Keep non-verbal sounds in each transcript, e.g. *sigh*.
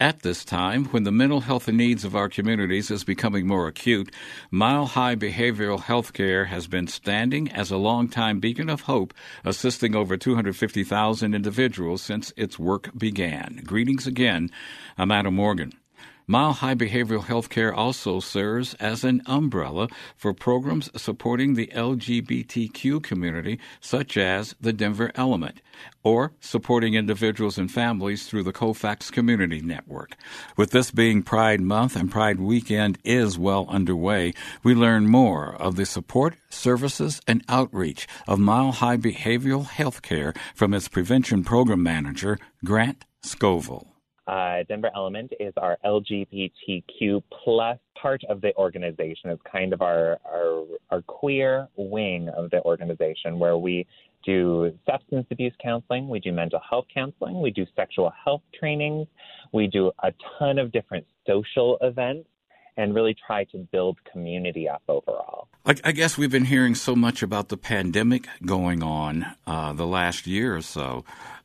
At this time, when the mental health needs of our communities is becoming more acute, Mile High Behavioral Health Care has been standing as a longtime beacon of hope, assisting over 250,000 individuals since its work began. Greetings again. I'm Adam Morgan. Mile High Behavioral Health Care also serves as an umbrella for programs supporting the LGBTQ community, such as the Denver Element, or supporting individuals and families through the Colfax Community Network. With this being Pride Month and Pride Weekend is well underway, we learn more of the support, services, and outreach of Mile High Behavioral Health Care from its Prevention Program Manager, Grant Scoville. Uh, Denver Element is our LGBTQ plus part of the organization. It's kind of our, our, our queer wing of the organization where we do substance abuse counseling, we do mental health counseling, we do sexual health trainings, we do a ton of different social events and really try to build community up overall. I, guess we've been hearing so much about the pandemic going on uh, the last year or so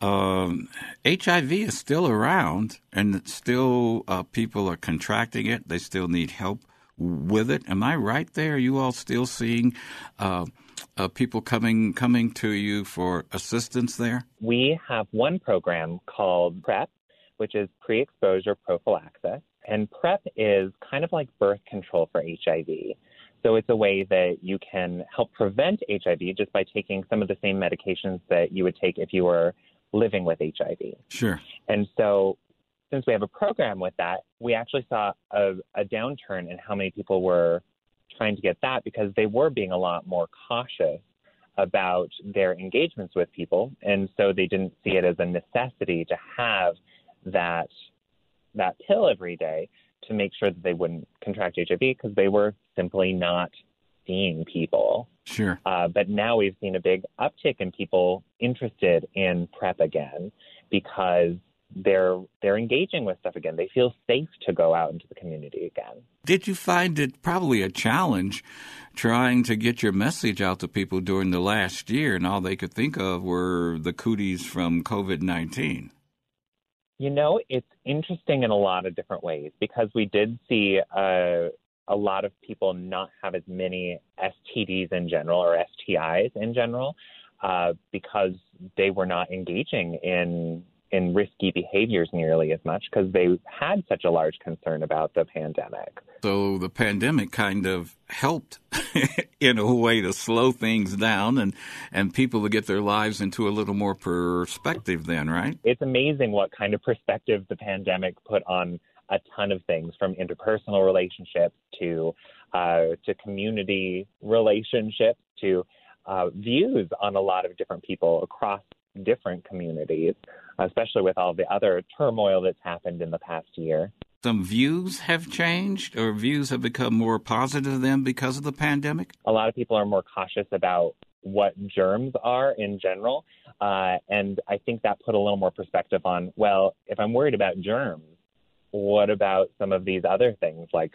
um, HIV is still around, and still uh, people are contracting it. They still need help with it. Am I right there? Are you all still seeing uh, uh, people coming coming to you for assistance there? We have one program called PrEP, which is pre-exposure prophylaxis, and PrEP is kind of like birth control for HIV. So it's a way that you can help prevent HIV just by taking some of the same medications that you would take if you were living with HIV. Sure. And so, since we have a program with that, we actually saw a, a downturn in how many people were trying to get that because they were being a lot more cautious about their engagements with people, and so they didn't see it as a necessity to have that that pill every day to make sure that they wouldn't contract HIV because they were simply not seeing people. Sure. Uh, but now we've seen a big uptick in people interested in PrEP again because they're they're engaging with stuff again. They feel safe to go out into the community again. Did you find it probably a challenge trying to get your message out to people during the last year and all they could think of were the cooties from COVID nineteen? You know, it's interesting in a lot of different ways because we did see a, a lot of people not have as many STDs in general or STIs in general uh, because they were not engaging in in risky behaviors nearly as much because they had such a large concern about the pandemic. So the pandemic kind of helped *laughs* in a way to slow things down and and people to get their lives into a little more perspective then, right? It's amazing what kind of perspective the pandemic put on a ton of things from interpersonal relationships to uh, to community relationships to uh, views on a lot of different people across different communities, especially with all the other turmoil that's happened in the past year. Some views have changed, or views have become more positive then because of the pandemic? A lot of people are more cautious about what germs are in general. Uh, and I think that put a little more perspective on, well, if I'm worried about germs, what about some of these other things like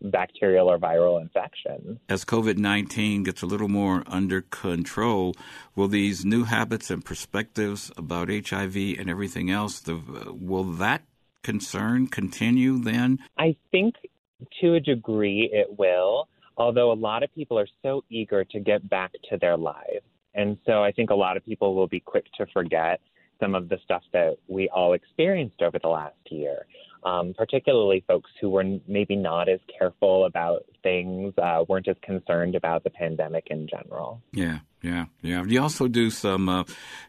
bacterial or viral infections? As COVID 19 gets a little more under control, will these new habits and perspectives about HIV and everything else, the, will that concern continue then? I think to a degree it will, although a lot of people are so eager to get back to their lives. And so I think a lot of people will be quick to forget some of the stuff that we all experienced over the last year um, particularly folks who were maybe not as careful about things, uh, weren't as concerned about the pandemic in general. Yeah, yeah, yeah. You also do some uh,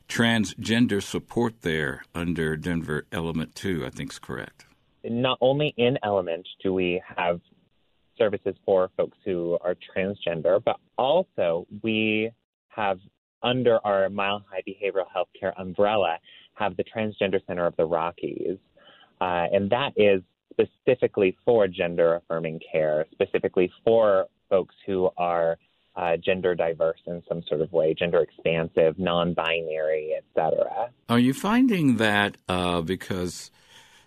transgender support there under Denver Element 2, I think is correct. Not only in Element do we have services for folks who are transgender, but also we have under our Mile High Behavioral Healthcare umbrella have the Transgender Center of the Rockies, uh, and that is specifically for gender affirming care, specifically for folks who are uh, gender diverse in some sort of way, gender expansive, non binary, etc. Are you finding that uh, because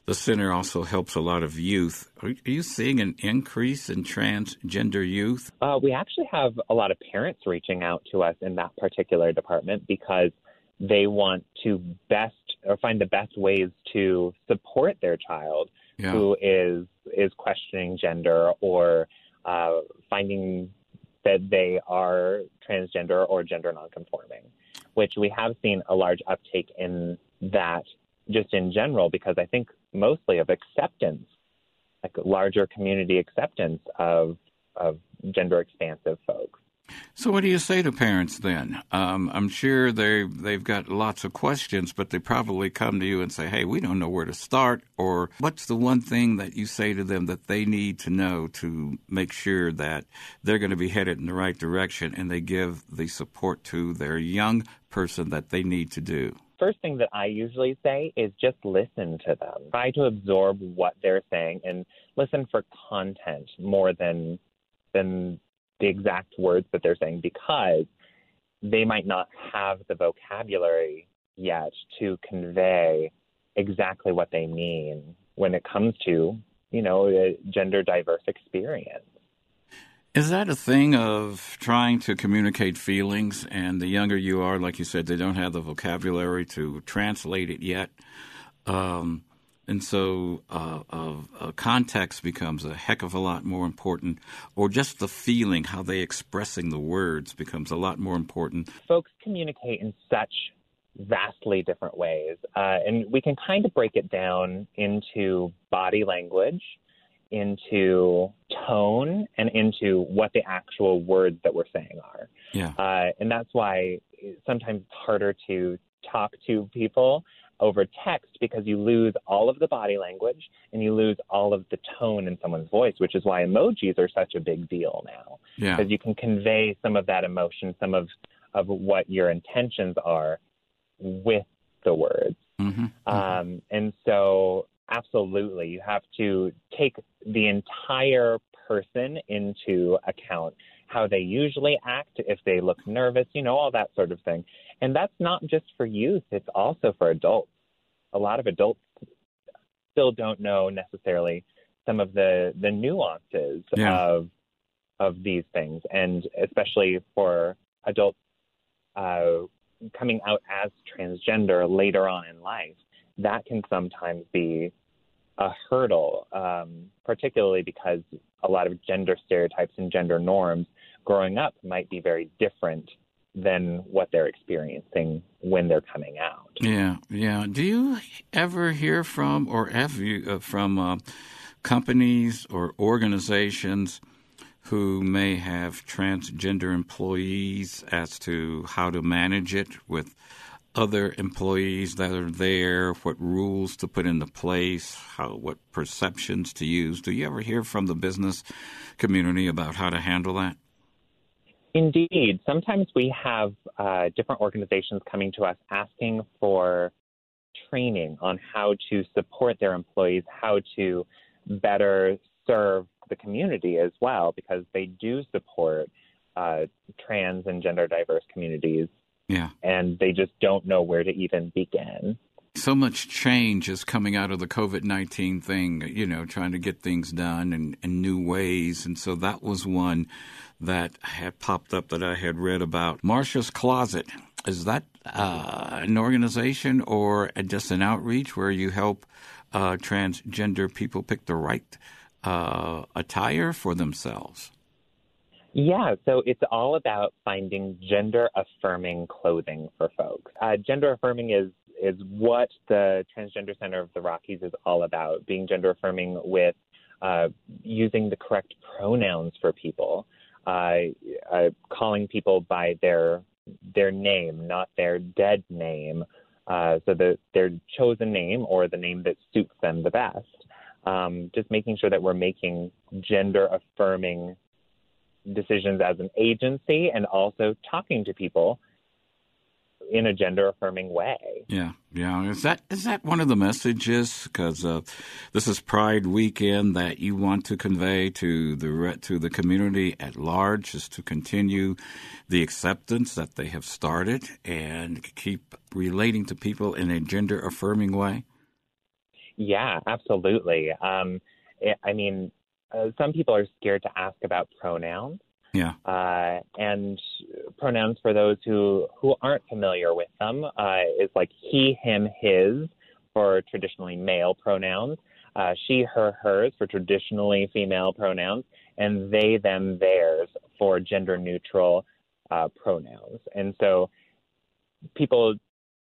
the center also helps a lot of youth. Are you seeing an increase in transgender youth? Uh, we actually have a lot of parents reaching out to us in that particular department because they want to best or find the best ways to support their child yeah. who is is questioning gender or uh, finding that they are transgender or gender nonconforming, which we have seen a large uptake in that just in general because I think mostly of acceptance, like larger community acceptance of of gender expansive folks. So, what do you say to parents then? Um, I'm sure they they've got lots of questions, but they probably come to you and say, "Hey, we don't know where to start." Or, what's the one thing that you say to them that they need to know to make sure that they're going to be headed in the right direction, and they give the support to their young person that they need to do? First thing that I usually say is just listen to them. Try to absorb what they're saying and listen for content more than than the exact words that they're saying because they might not have the vocabulary yet to convey exactly what they mean when it comes to, you know, a gender diverse experience. Is that a thing of trying to communicate feelings? And the younger you are, like you said, they don't have the vocabulary to translate it yet. Um, and so uh, uh, context becomes a heck of a lot more important, or just the feeling, how they expressing the words becomes a lot more important. Folks communicate in such vastly different ways, uh, and we can kind of break it down into body language, into tone, and into what the actual words that we're saying are. Yeah. Uh, and that's why sometimes it's harder to talk to people over text because you lose all of the body language and you lose all of the tone in someone's voice, which is why emojis are such a big deal now. Yeah. Because you can convey some of that emotion, some of, of what your intentions are with the words. Mm-hmm. Mm-hmm. Um, and so, absolutely, you have to take the entire person into account how they usually act, if they look nervous, you know, all that sort of thing. And that's not just for youth, it's also for adults. A lot of adults still don't know necessarily some of the, the nuances yeah. of of these things, and especially for adults uh, coming out as transgender later on in life, that can sometimes be a hurdle, um, particularly because a lot of gender stereotypes and gender norms growing up might be very different than what they're experiencing when they're coming out. Yeah, yeah. Do you ever hear from or have you uh, from uh, companies or organizations who may have transgender employees as to how to manage it with other employees that are there, what rules to put into place, how what perceptions to use? Do you ever hear from the business community about how to handle that? Indeed. Sometimes we have uh, different organizations coming to us asking for training on how to support their employees, how to better serve the community as well, because they do support uh, trans and gender diverse communities. Yeah. And they just don't know where to even begin. So much change is coming out of the COVID 19 thing, you know, trying to get things done in, in new ways. And so that was one that had popped up that I had read about. Marsha's Closet. Is that uh, an organization or just an outreach where you help uh, transgender people pick the right uh, attire for themselves? Yeah, so it's all about finding gender affirming clothing for folks. Uh, gender affirming is is what the Transgender Center of the Rockies is all about, being gender affirming with uh, using the correct pronouns for people, uh, uh, calling people by their their name, not their dead name, uh, so that their chosen name or the name that suits them the best. Um, just making sure that we're making gender affirming decisions as an agency and also talking to people in a gender affirming way. Yeah, yeah. Is that is that one of the messages? Because uh, this is Pride Weekend that you want to convey to the to the community at large is to continue the acceptance that they have started and keep relating to people in a gender affirming way. Yeah, absolutely. Um, I mean, uh, some people are scared to ask about pronouns. Yeah. Uh, and pronouns for those who, who aren't familiar with them uh, is like he, him, his for traditionally male pronouns, uh, she, her, hers for traditionally female pronouns, and they, them, theirs for gender neutral uh, pronouns. And so people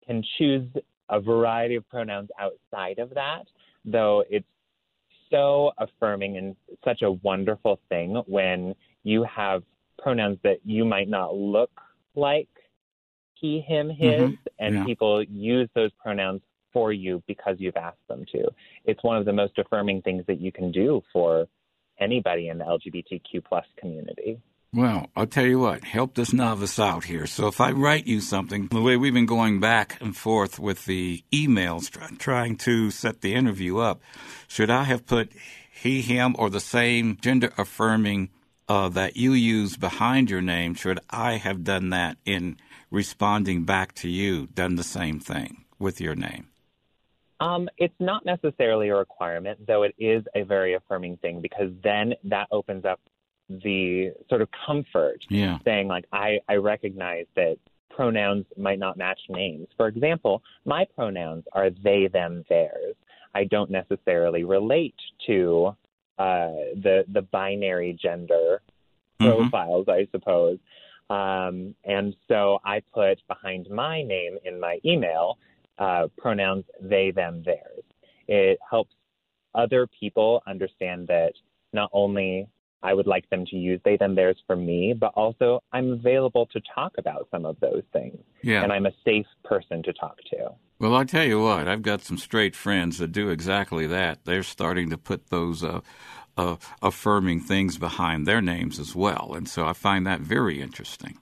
can choose a variety of pronouns outside of that, though it's so affirming and such a wonderful thing when you have pronouns that you might not look like he, him, his, mm-hmm. and yeah. people use those pronouns for you because you've asked them to. It's one of the most affirming things that you can do for anybody in the LGBTQ plus community. Well, I'll tell you what, help this novice out here. So if I write you something, the way we've been going back and forth with the emails, try, trying to set the interview up, should I have put he, him, or the same gender affirming uh, that you use behind your name? Should I have done that in responding back to you, done the same thing with your name? Um, it's not necessarily a requirement, though it is a very affirming thing because then that opens up the sort of comfort yeah. saying like I, I recognize that pronouns might not match names. For example, my pronouns are they, them, theirs. I don't necessarily relate to uh, the the binary gender mm-hmm. profiles, I suppose. Um, and so I put behind my name in my email uh, pronouns they, them, theirs. It helps other people understand that not only I would like them to use they, them, theirs for me, but also I'm available to talk about some of those things. Yeah. And I'm a safe person to talk to. Well, I tell you what, I've got some straight friends that do exactly that. They're starting to put those uh, uh, affirming things behind their names as well, and so I find that very interesting.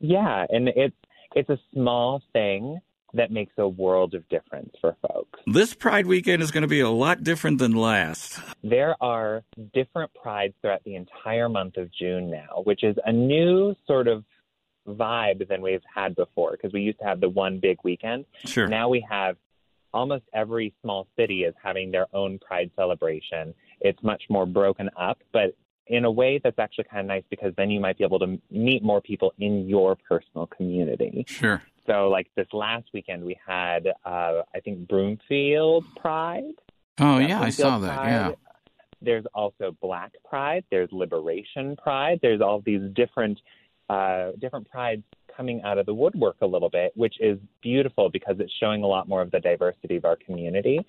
Yeah, and it's it's a small thing, that makes a world of difference for folks. This Pride weekend is going to be a lot different than last. There are different prides throughout the entire month of June now, which is a new sort of vibe than we've had before because we used to have the one big weekend. Sure. Now we have almost every small city is having their own pride celebration. It's much more broken up, but in a way that's actually kind of nice because then you might be able to meet more people in your personal community. Sure. So, like this last weekend, we had, uh, I think, Broomfield Pride. Oh, yeah, I saw that. Pride. Yeah. There's also Black Pride. There's Liberation Pride. There's all these different, uh, different prides coming out of the woodwork a little bit, which is beautiful because it's showing a lot more of the diversity of our community,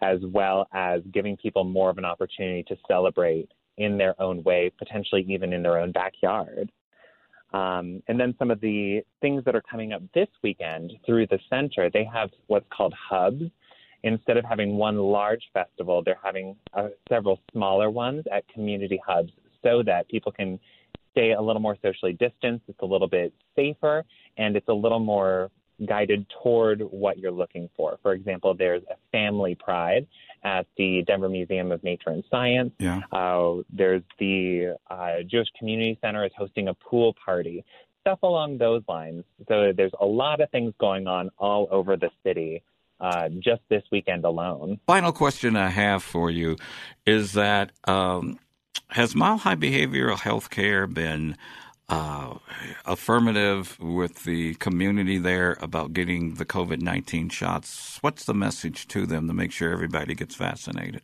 as well as giving people more of an opportunity to celebrate in their own way, potentially even in their own backyard. Um, and then some of the things that are coming up this weekend through the center, they have what's called hubs. Instead of having one large festival, they're having uh, several smaller ones at community hubs so that people can stay a little more socially distanced. It's a little bit safer and it's a little more guided toward what you're looking for. For example, there's a family pride at the Denver Museum of Nature and Science. Yeah. Uh, there's the uh, Jewish Community Center is hosting a pool party, stuff along those lines. So there's a lot of things going on all over the city. Uh, just this weekend alone. Final question I have for you is that um, has Mile High Behavioral Health Care been uh, affirmative with the community there about getting the COVID 19 shots. What's the message to them to make sure everybody gets vaccinated?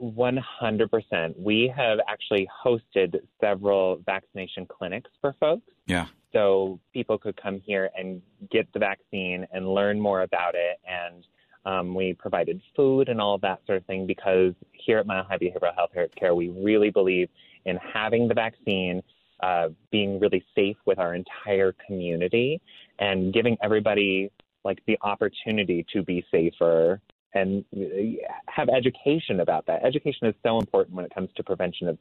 100%. We have actually hosted several vaccination clinics for folks. Yeah. So people could come here and get the vaccine and learn more about it. And um, we provided food and all of that sort of thing because here at Mile High Behavioral Health Care, we really believe in having the vaccine uh, being really safe with our entire community and giving everybody like the opportunity to be safer and uh, have education about that. Education is so important when it comes to prevention of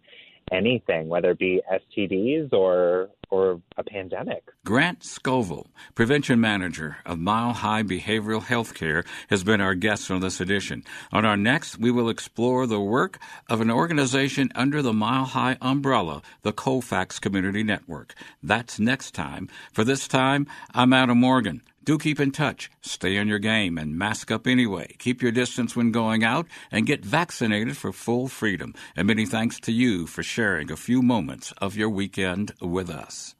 anything, whether it be STDs or or a pandemic. Grant Scoville, Prevention Manager of Mile High Behavioral Health Care, has been our guest on this edition. On our next, we will explore the work of an organization under the Mile High umbrella, the Colfax Community Network. That's next time. For this time, I'm Adam Morgan. Do keep in touch, stay on your game, and mask up anyway. Keep your distance when going out, and get vaccinated for full freedom. And many thanks to you for sharing a few moments of your weekend with us.